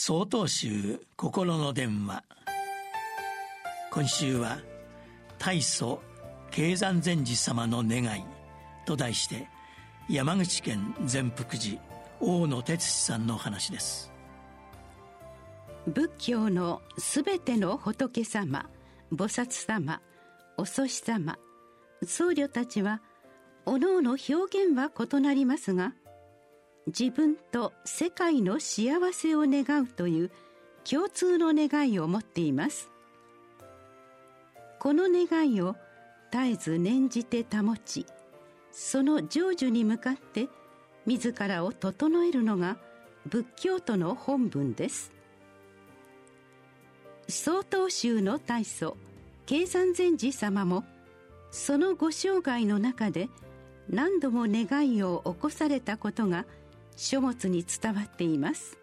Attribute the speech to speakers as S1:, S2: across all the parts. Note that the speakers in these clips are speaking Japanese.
S1: 総統集心の電話。今週は大祖経山禅師様の願いと題して山口県善福寺大野哲司さんの話です。
S2: 仏教のすべての仏様菩薩様お祖師様僧侶たちはおのおの表現は異なりますが自分と世界の幸せを願うという共通の願いを持っています。この願いを絶えず念じて保ちその成就に向かって自らを整えるのが仏教徒の本分です。曹洞宗の大祖経山禅師様もそのご生涯の中で何度も願いを起こされたことが書物に伝わっています。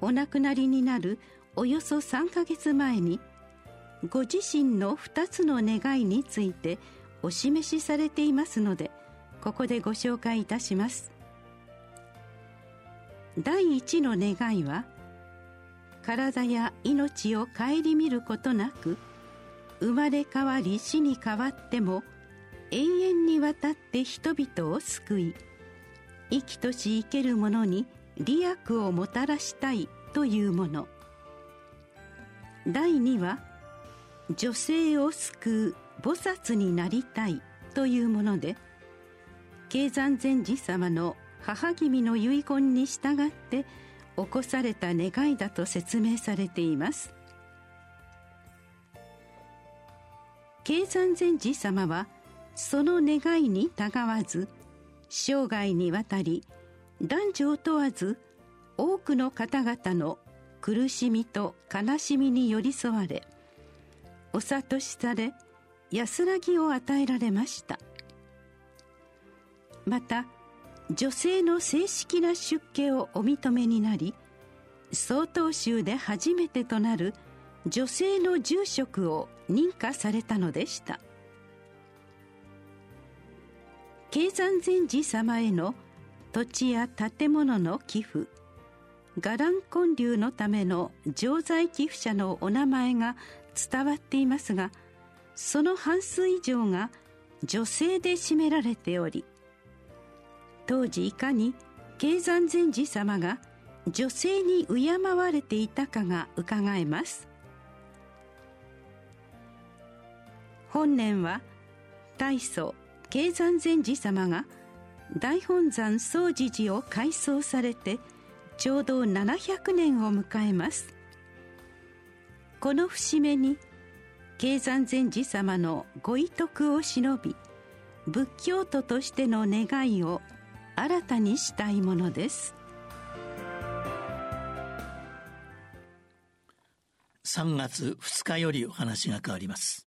S2: お亡くなりになるおよそ3ヶ月前にご自身の2つの願いについてお示しされていますのでここでご紹介いたします。第一の願いは体や命を顧みることなく生まれ変わり死に変わっても永遠にわたって人々を救い生きとし生ける者に利益をもたらしたいというもの。第2は女性を救う菩薩になりたいというもので経山禅師様の母君の遺言に従って起こされた願いだと説明されています。経山禅師様はその願いにたがわず生涯にわたり男女を問わず多くの方々の苦しみと悲しみに寄り添われお諭しされ安らぎを与えられました。また女性の正式な出家をお認めになり曹洞宗で初めてとなる女性の住職を認可されたのでした。経山禅師様への土地や建物の寄付伽藍建立のための常在寄付者のお名前が伝わっていますがその半数以上が女性で占められており当時いかに経山禅師様が女性に敬われていたかがうかがえます。本年は大祖経山禅師様が大本山総持寺を改装されてちょうど700年を迎えます。この節目に経山禅師様のご遺徳を忍び仏教徒としての願いを新たにしたいものです。
S1: 3月2日よりお話が変わります。